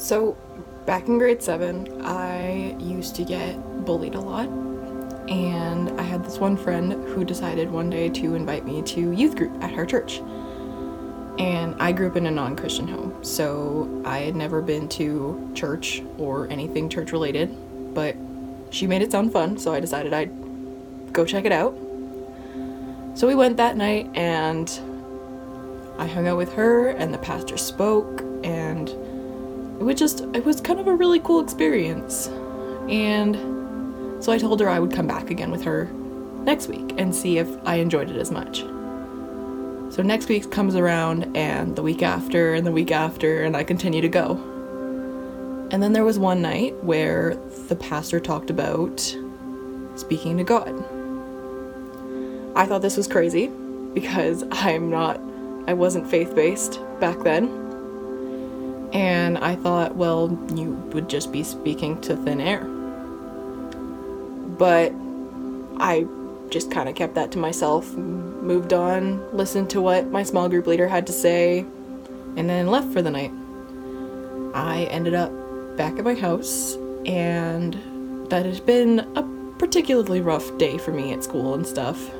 So, back in grade seven, I used to get bullied a lot. And I had this one friend who decided one day to invite me to youth group at her church. And I grew up in a non Christian home, so I had never been to church or anything church related. But she made it sound fun, so I decided I'd go check it out. So we went that night and I hung out with her, and the pastor spoke, and it was just, it was kind of a really cool experience. And so I told her I would come back again with her next week and see if I enjoyed it as much. So next week comes around, and the week after, and the week after, and I continue to go. And then there was one night where the pastor talked about speaking to God. I thought this was crazy because I'm not, I wasn't faith based back then. And I thought, well, you would just be speaking to thin air. But I just kind of kept that to myself, moved on, listened to what my small group leader had to say, and then left for the night. I ended up back at my house, and that has been a particularly rough day for me at school and stuff.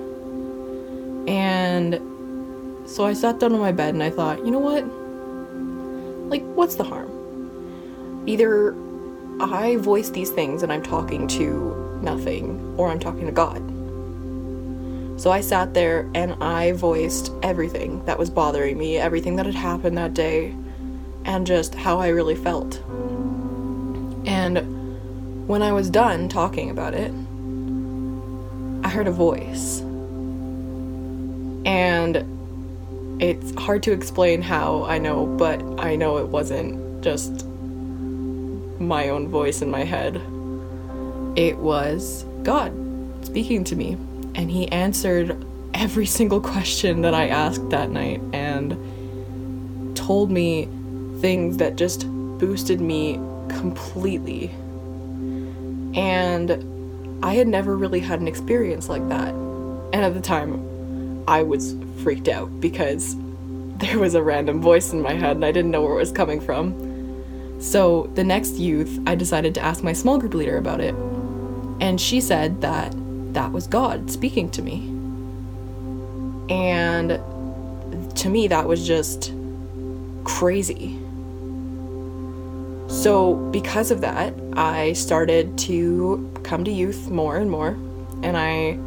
And so I sat down on my bed and I thought, you know what? Like, what's the harm? Either I voice these things and I'm talking to nothing, or I'm talking to God. So I sat there and I voiced everything that was bothering me, everything that had happened that day, and just how I really felt. And when I was done talking about it, I heard a voice. And it's hard to explain how I know, but I know it wasn't just my own voice in my head. It was God speaking to me, and He answered every single question that I asked that night and told me things that just boosted me completely. And I had never really had an experience like that. And at the time, I was freaked out because there was a random voice in my head and I didn't know where it was coming from. So the next youth, I decided to ask my small group leader about it. And she said that that was God speaking to me. And to me, that was just crazy. So, because of that, I started to come to youth more and more, and I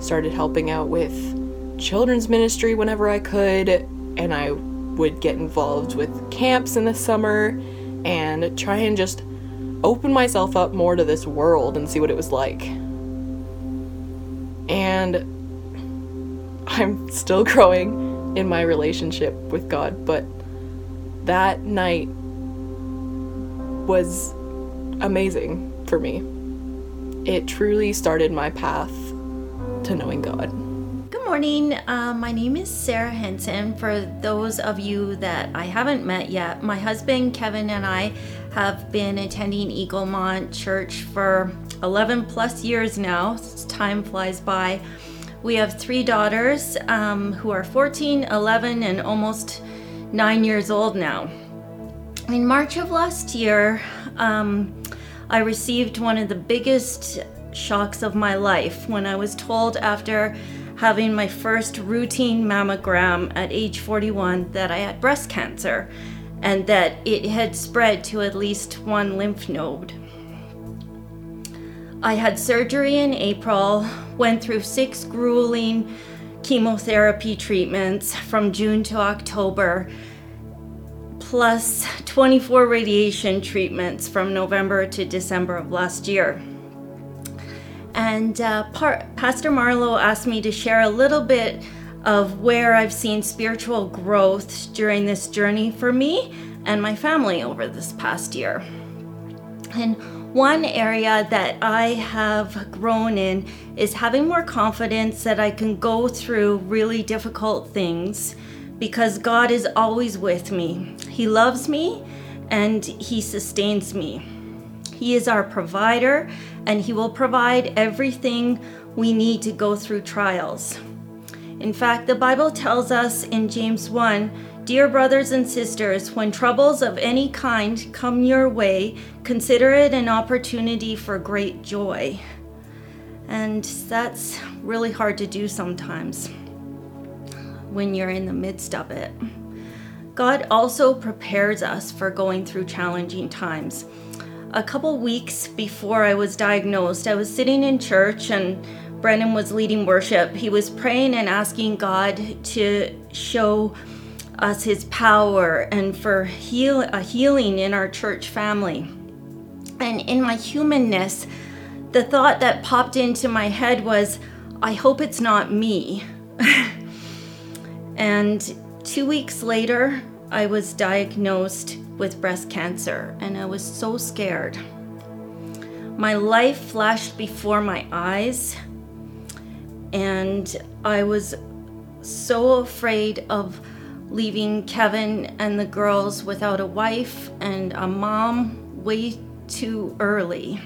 started helping out with children's ministry whenever I could, and I would get involved with camps in the summer and try and just open myself up more to this world and see what it was like. And I'm still growing in my relationship with God, but that night was amazing for me. It truly started my path to knowing God morning. Uh, my name is Sarah Henson. For those of you that I haven't met yet, my husband Kevin and I have been attending Eaglemont Church for 11 plus years now. Time flies by. We have three daughters um, who are 14, 11, and almost nine years old now. In March of last year, um, I received one of the biggest shocks of my life when I was told after having my first routine mammogram at age 41 that I had breast cancer and that it had spread to at least one lymph node. I had surgery in April, went through six grueling chemotherapy treatments from June to October, plus 24 radiation treatments from November to December of last year. And uh, par- Pastor Marlowe asked me to share a little bit of where I've seen spiritual growth during this journey for me and my family over this past year. And one area that I have grown in is having more confidence that I can go through really difficult things because God is always with me. He loves me and He sustains me. He is our provider, and He will provide everything we need to go through trials. In fact, the Bible tells us in James 1 Dear brothers and sisters, when troubles of any kind come your way, consider it an opportunity for great joy. And that's really hard to do sometimes when you're in the midst of it. God also prepares us for going through challenging times. A couple weeks before I was diagnosed, I was sitting in church and Brennan was leading worship. He was praying and asking God to show us his power and for heal, a healing in our church family. And in my humanness, the thought that popped into my head was, I hope it's not me. and two weeks later, I was diagnosed with breast cancer, and I was so scared. My life flashed before my eyes, and I was so afraid of leaving Kevin and the girls without a wife and a mom way too early.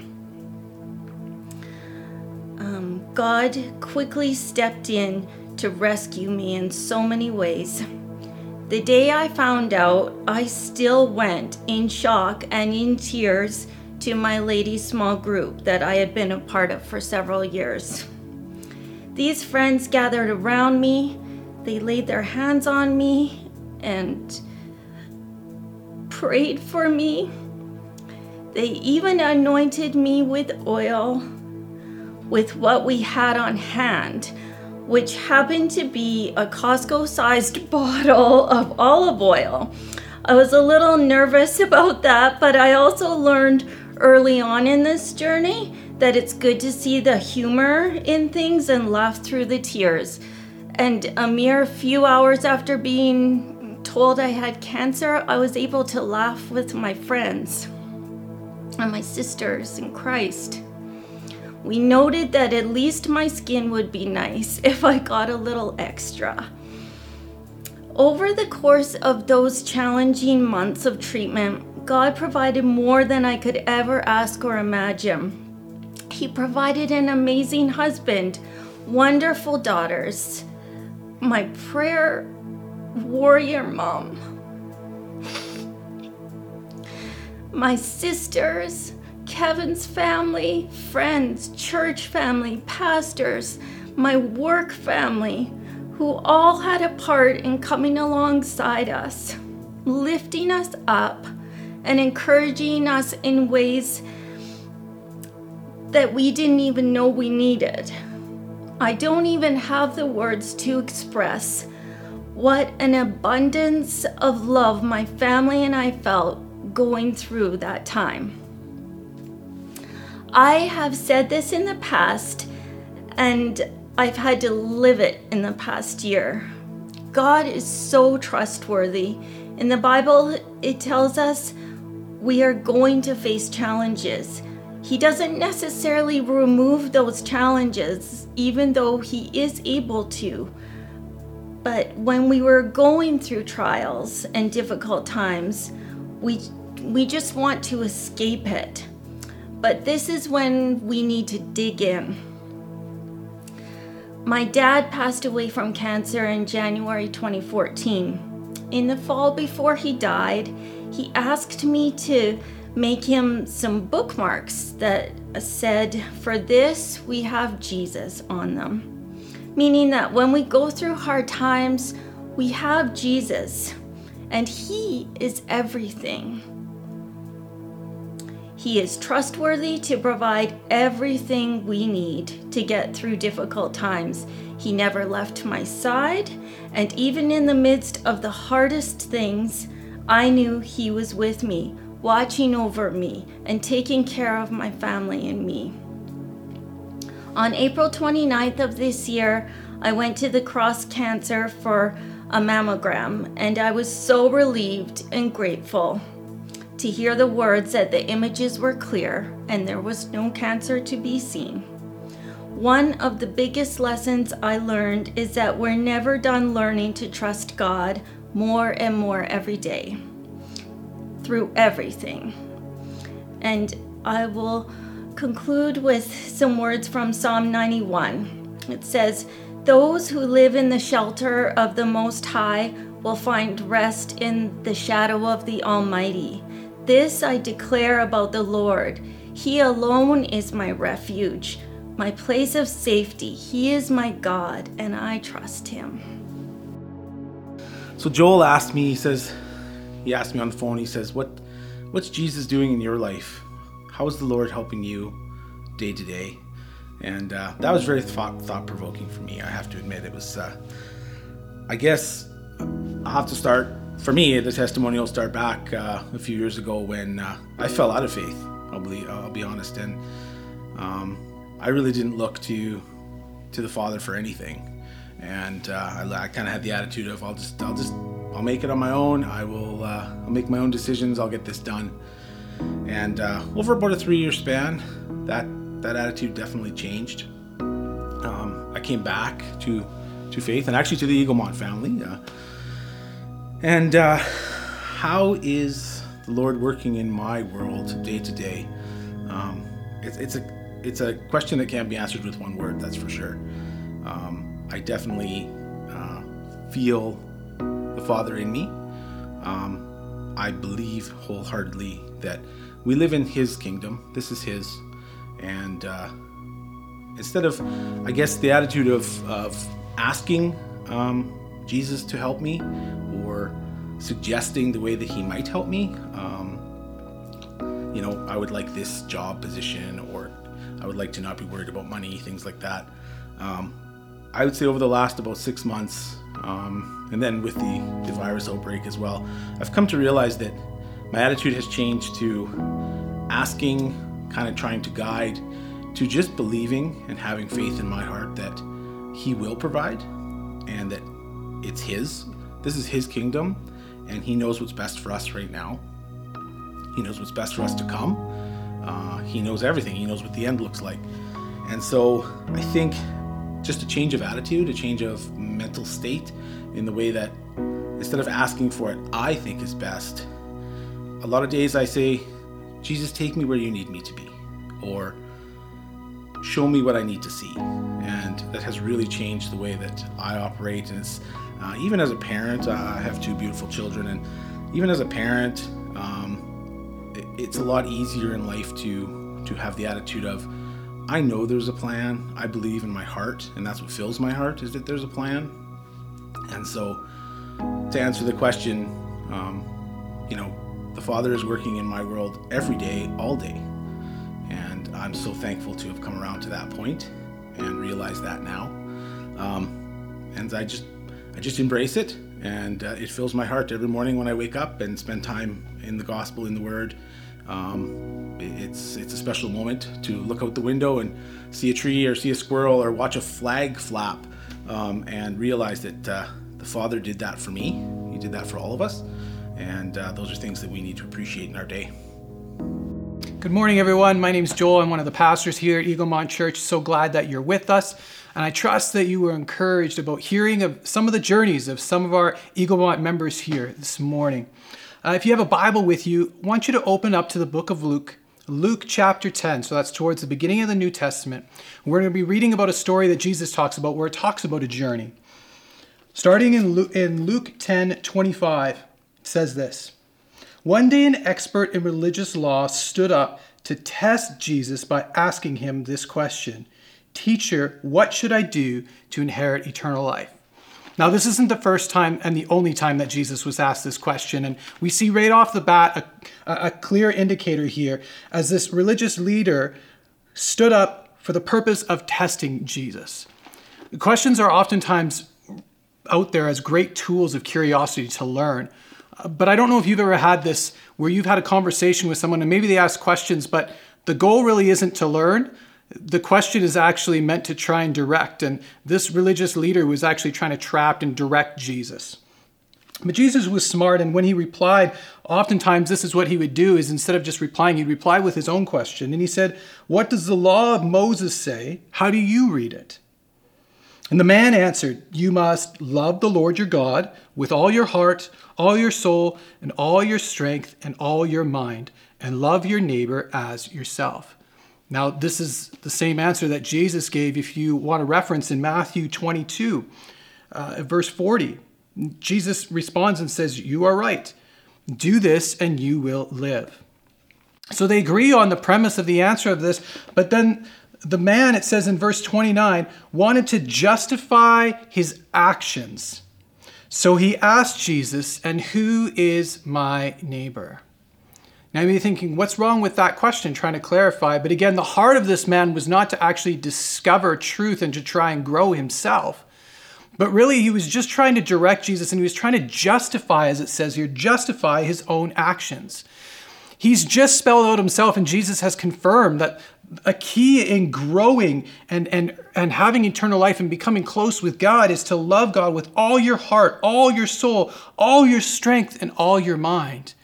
Um, God quickly stepped in to rescue me in so many ways. The day I found out, I still went in shock and in tears to my ladies' small group that I had been a part of for several years. These friends gathered around me, they laid their hands on me and prayed for me. They even anointed me with oil with what we had on hand which happened to be a Costco sized bottle of olive oil. I was a little nervous about that, but I also learned early on in this journey that it's good to see the humor in things and laugh through the tears. And a mere few hours after being told I had cancer, I was able to laugh with my friends and my sisters in Christ. We noted that at least my skin would be nice if I got a little extra. Over the course of those challenging months of treatment, God provided more than I could ever ask or imagine. He provided an amazing husband, wonderful daughters, my prayer warrior mom, my sisters, Kevin's family, friends, church family, pastors, my work family, who all had a part in coming alongside us, lifting us up, and encouraging us in ways that we didn't even know we needed. I don't even have the words to express what an abundance of love my family and I felt going through that time. I have said this in the past, and I've had to live it in the past year. God is so trustworthy. In the Bible, it tells us we are going to face challenges. He doesn't necessarily remove those challenges, even though He is able to. But when we were going through trials and difficult times, we, we just want to escape it. But this is when we need to dig in. My dad passed away from cancer in January 2014. In the fall before he died, he asked me to make him some bookmarks that said, For this we have Jesus on them. Meaning that when we go through hard times, we have Jesus, and He is everything. He is trustworthy to provide everything we need to get through difficult times. He never left my side, and even in the midst of the hardest things, I knew He was with me, watching over me, and taking care of my family and me. On April 29th of this year, I went to the Cross Cancer for a mammogram, and I was so relieved and grateful to hear the words that the images were clear and there was no cancer to be seen. One of the biggest lessons I learned is that we're never done learning to trust God more and more every day through everything. And I will conclude with some words from Psalm 91. It says, Those who live in the shelter of the Most High will find rest in the shadow of the Almighty. This I declare about the Lord. He alone is my refuge, my place of safety. He is my God, and I trust him. So Joel asked me, he says, he asked me on the phone, he says, What what's Jesus doing in your life? How is the Lord helping you day to day? And uh, that was very thought thought provoking for me. I have to admit, it was. Uh, I guess I'll have to start. For me, the testimony will start back uh, a few years ago when uh, I fell out of faith. I'll be I'll be honest, and um, I really didn't look to to the Father for anything. And uh, I, I kind of had the attitude of I'll just I'll just I'll make it on my own. I will uh, I'll make my own decisions. I'll get this done. And over about a three year span, that that attitude definitely changed. Um, I came back to to faith and actually to the Eaglemont family. Uh, and uh, how is the Lord working in my world day to day? Um, it's, it's a it's a question that can't be answered with one word. That's for sure. Um, I definitely uh, feel the Father in me. Um, I believe wholeheartedly that we live in His kingdom. This is His and uh, instead of, I guess, the attitude of, of asking um, Jesus to help me or suggesting the way that he might help me, um, you know, I would like this job position or I would like to not be worried about money, things like that. Um, I would say over the last about six months, um, and then with the, the virus outbreak as well, I've come to realize that my attitude has changed to asking kind of trying to guide to just believing and having faith in my heart that He will provide and that it's His. This is His kingdom, and He knows what's best for us right now. He knows what's best for us to come. Uh, he knows everything. He knows what the end looks like. And so I think just a change of attitude, a change of mental state in the way that instead of asking for it, I think is best. A lot of days I say, Jesus, take me where you need me to be, or show me what I need to see. That has really changed the way that I operate. And it's uh, even as a parent, uh, I have two beautiful children, and even as a parent, um, it, it's a lot easier in life to to have the attitude of, I know there's a plan. I believe in my heart, and that's what fills my heart is that there's a plan. And so, to answer the question, um, you know, the Father is working in my world every day, all day. And I'm so thankful to have come around to that point and realize that now. Um, and I just, I just embrace it, and uh, it fills my heart every morning when I wake up and spend time in the Gospel, in the Word. Um, it's it's a special moment to look out the window and see a tree or see a squirrel or watch a flag flap um, and realize that uh, the Father did that for me. He did that for all of us. And uh, those are things that we need to appreciate in our day. Good morning, everyone. My name is Joel. I'm one of the pastors here at Eaglemont Church. So glad that you're with us. And I trust that you were encouraged about hearing of some of the journeys of some of our Eaglemont members here this morning. Uh, if you have a Bible with you, I want you to open up to the book of Luke, Luke chapter 10. So that's towards the beginning of the New Testament. We're going to be reading about a story that Jesus talks about where it talks about a journey. Starting in Luke, in Luke 10 25 says this One day, an expert in religious law stood up to test Jesus by asking him this question Teacher, what should I do to inherit eternal life? Now, this isn't the first time and the only time that Jesus was asked this question. And we see right off the bat a, a clear indicator here as this religious leader stood up for the purpose of testing Jesus. Questions are oftentimes out there as great tools of curiosity to learn. But I don't know if you've ever had this where you've had a conversation with someone and maybe they ask questions, but the goal really isn't to learn. The question is actually meant to try and direct. And this religious leader was actually trying to trap and direct Jesus. But Jesus was smart, and when he replied, oftentimes this is what he would do is instead of just replying, he'd reply with his own question. And he said, What does the law of Moses say? How do you read it? And the man answered, You must love the Lord your God with all your heart, all your soul, and all your strength, and all your mind, and love your neighbor as yourself. Now, this is the same answer that Jesus gave if you want a reference in Matthew 22, uh, verse 40. Jesus responds and says, You are right. Do this and you will live. So they agree on the premise of the answer of this, but then the man, it says in verse 29, wanted to justify his actions. So he asked Jesus, And who is my neighbor? Now you may be thinking, what's wrong with that question? Trying to clarify. But again, the heart of this man was not to actually discover truth and to try and grow himself. But really, he was just trying to direct Jesus and he was trying to justify, as it says here, justify his own actions. He's just spelled out himself, and Jesus has confirmed that a key in growing and, and, and having eternal life and becoming close with God is to love God with all your heart, all your soul, all your strength, and all your mind.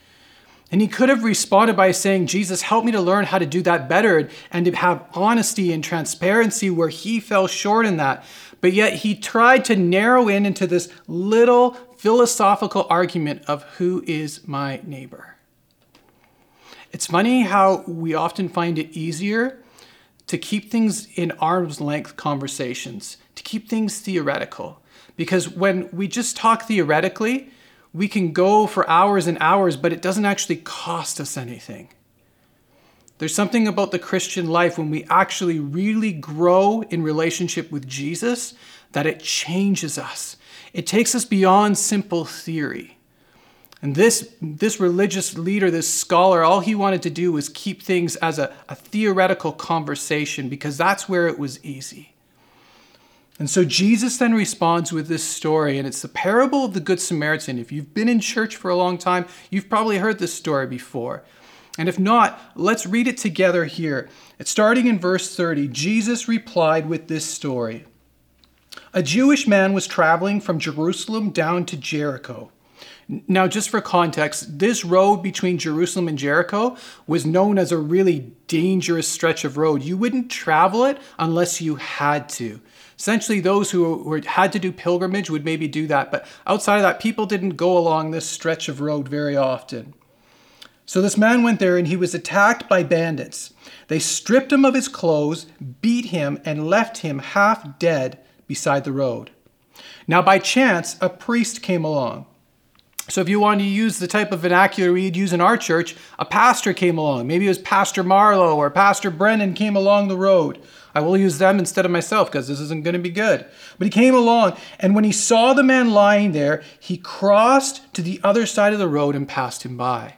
And he could have responded by saying, Jesus, help me to learn how to do that better and to have honesty and transparency where he fell short in that. But yet he tried to narrow in into this little philosophical argument of who is my neighbor. It's funny how we often find it easier to keep things in arm's length conversations, to keep things theoretical. Because when we just talk theoretically, we can go for hours and hours, but it doesn't actually cost us anything. There's something about the Christian life when we actually really grow in relationship with Jesus that it changes us. It takes us beyond simple theory. And this, this religious leader, this scholar, all he wanted to do was keep things as a, a theoretical conversation because that's where it was easy. And so Jesus then responds with this story, and it's the parable of the Good Samaritan. If you've been in church for a long time, you've probably heard this story before. And if not, let's read it together here. It's starting in verse 30. Jesus replied with this story A Jewish man was traveling from Jerusalem down to Jericho. Now, just for context, this road between Jerusalem and Jericho was known as a really dangerous stretch of road. You wouldn't travel it unless you had to. Essentially, those who had to do pilgrimage would maybe do that, but outside of that, people didn't go along this stretch of road very often. So this man went there and he was attacked by bandits. They stripped him of his clothes, beat him, and left him half dead beside the road. Now, by chance, a priest came along. So, if you want to use the type of vernacular we'd use in our church, a pastor came along. Maybe it was Pastor Marlowe or Pastor Brennan came along the road. I will use them instead of myself because this isn't going to be good. But he came along, and when he saw the man lying there, he crossed to the other side of the road and passed him by.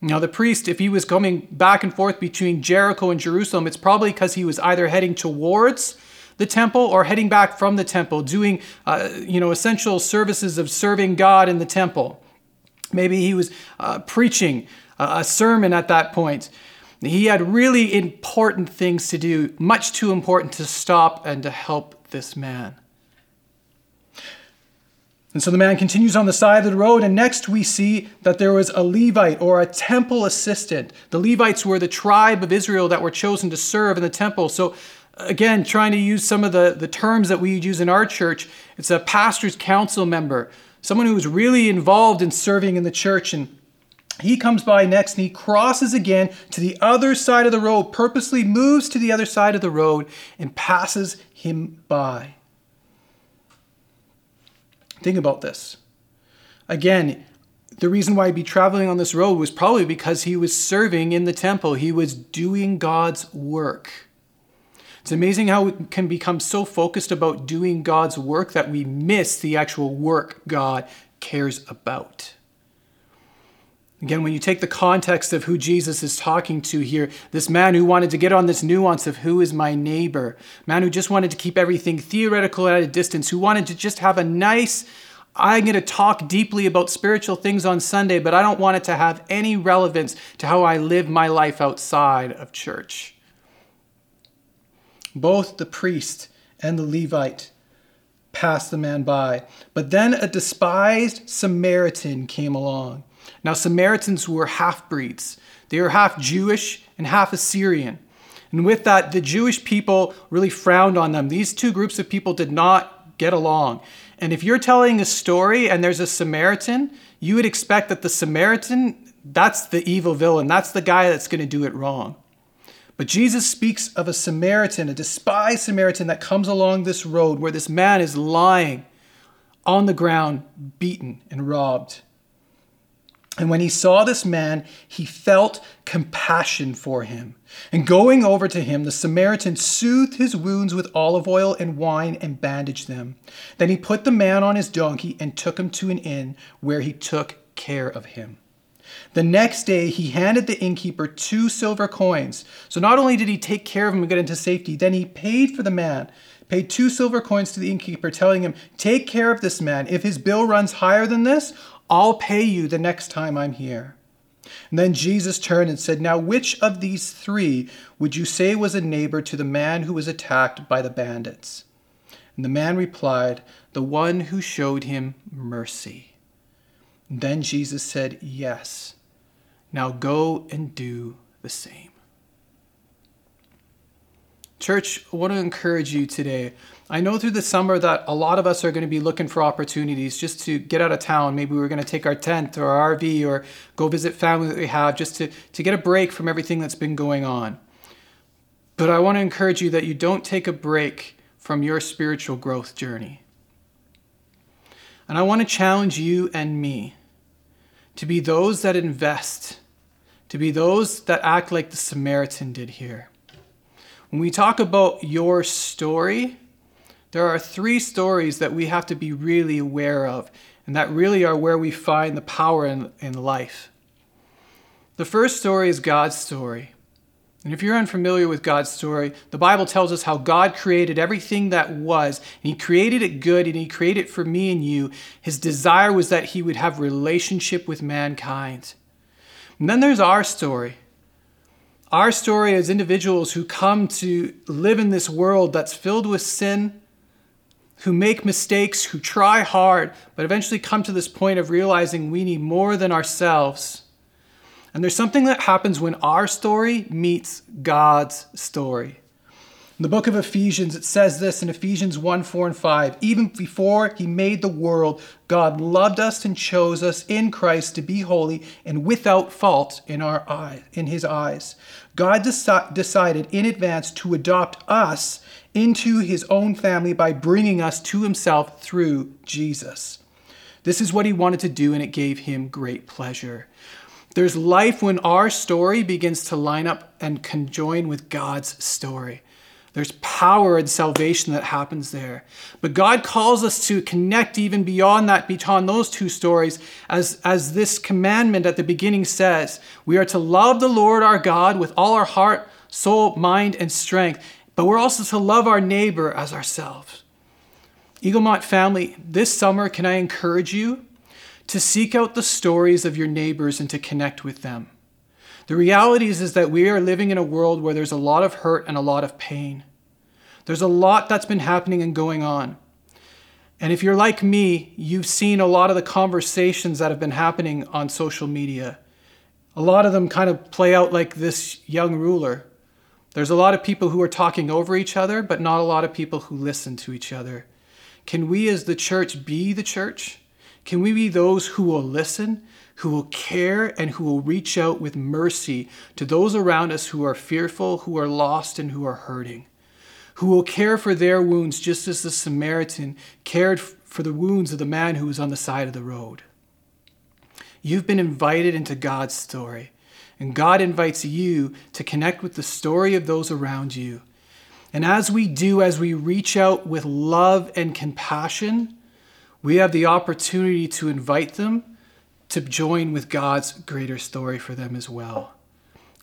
Now, the priest, if he was coming back and forth between Jericho and Jerusalem, it's probably because he was either heading towards the temple or heading back from the temple, doing uh, you know essential services of serving God in the temple. Maybe he was uh, preaching a sermon at that point. He had really important things to do, much too important to stop and to help this man. And so the man continues on the side of the road, and next we see that there was a Levite or a temple assistant. The Levites were the tribe of Israel that were chosen to serve in the temple. So, again, trying to use some of the, the terms that we use in our church, it's a pastor's council member, someone who is really involved in serving in the church and he comes by next and he crosses again to the other side of the road, purposely moves to the other side of the road and passes him by. Think about this. Again, the reason why he'd be traveling on this road was probably because he was serving in the temple. He was doing God's work. It's amazing how we can become so focused about doing God's work that we miss the actual work God cares about. Again, when you take the context of who Jesus is talking to here, this man who wanted to get on this nuance of who is my neighbor, man who just wanted to keep everything theoretical at a distance, who wanted to just have a nice, I'm going to talk deeply about spiritual things on Sunday, but I don't want it to have any relevance to how I live my life outside of church. Both the priest and the Levite passed the man by, but then a despised Samaritan came along. Now, Samaritans were half breeds, they were half Jewish and half Assyrian. And with that, the Jewish people really frowned on them. These two groups of people did not get along. And if you're telling a story and there's a Samaritan, you would expect that the Samaritan, that's the evil villain, that's the guy that's going to do it wrong. But Jesus speaks of a Samaritan, a despised Samaritan that comes along this road where this man is lying on the ground, beaten and robbed. And when he saw this man, he felt compassion for him. And going over to him, the Samaritan soothed his wounds with olive oil and wine and bandaged them. Then he put the man on his donkey and took him to an inn where he took care of him. The next day, he handed the innkeeper two silver coins. So not only did he take care of him and get into safety, then he paid for the man, paid two silver coins to the innkeeper, telling him, Take care of this man. If his bill runs higher than this, I'll pay you the next time I'm here. And then Jesus turned and said, Now, which of these three would you say was a neighbor to the man who was attacked by the bandits? And the man replied, The one who showed him mercy. Then Jesus said, Yes. Now go and do the same. Church, I want to encourage you today. I know through the summer that a lot of us are going to be looking for opportunities just to get out of town. Maybe we're going to take our tent or our RV or go visit family that we have just to, to get a break from everything that's been going on. But I want to encourage you that you don't take a break from your spiritual growth journey. And I want to challenge you and me to be those that invest, to be those that act like the Samaritan did here. When we talk about your story, there are three stories that we have to be really aware of, and that really are where we find the power in, in life. The first story is God's story. And if you're unfamiliar with God's story, the Bible tells us how God created everything that was, and He created it good, and He created it for me and you. His desire was that He would have relationship with mankind. And then there's our story. Our story as individuals who come to live in this world that's filled with sin, who make mistakes, who try hard, but eventually come to this point of realizing we need more than ourselves. And there's something that happens when our story meets God's story. In the book of Ephesians, it says this in Ephesians 1 4 and 5. Even before he made the world, God loved us and chose us in Christ to be holy and without fault in our eye, in his eyes. God deci- decided in advance to adopt us into his own family by bringing us to himself through Jesus. This is what he wanted to do, and it gave him great pleasure. There's life when our story begins to line up and conjoin with God's story. There's power and salvation that happens there. But God calls us to connect even beyond that, beyond those two stories, as, as this commandment at the beginning says. We are to love the Lord our God with all our heart, soul, mind, and strength. But we're also to love our neighbor as ourselves. Eaglemont family, this summer, can I encourage you to seek out the stories of your neighbors and to connect with them? The reality is, is that we are living in a world where there's a lot of hurt and a lot of pain. There's a lot that's been happening and going on. And if you're like me, you've seen a lot of the conversations that have been happening on social media. A lot of them kind of play out like this young ruler. There's a lot of people who are talking over each other, but not a lot of people who listen to each other. Can we as the church be the church? Can we be those who will listen, who will care, and who will reach out with mercy to those around us who are fearful, who are lost, and who are hurting? Who will care for their wounds just as the Samaritan cared for the wounds of the man who was on the side of the road? You've been invited into God's story, and God invites you to connect with the story of those around you. And as we do, as we reach out with love and compassion, we have the opportunity to invite them to join with God's greater story for them as well.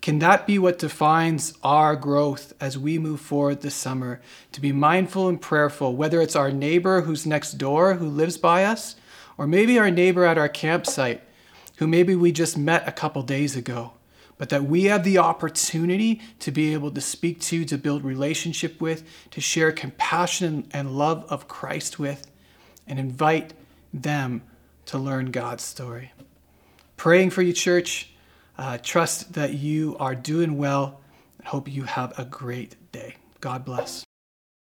Can that be what defines our growth as we move forward this summer? To be mindful and prayerful, whether it's our neighbor who's next door who lives by us, or maybe our neighbor at our campsite who maybe we just met a couple days ago, but that we have the opportunity to be able to speak to, to build relationship with, to share compassion and love of Christ with, and invite them to learn God's story. Praying for you, church. Uh, trust that you are doing well hope you have a great day. God bless.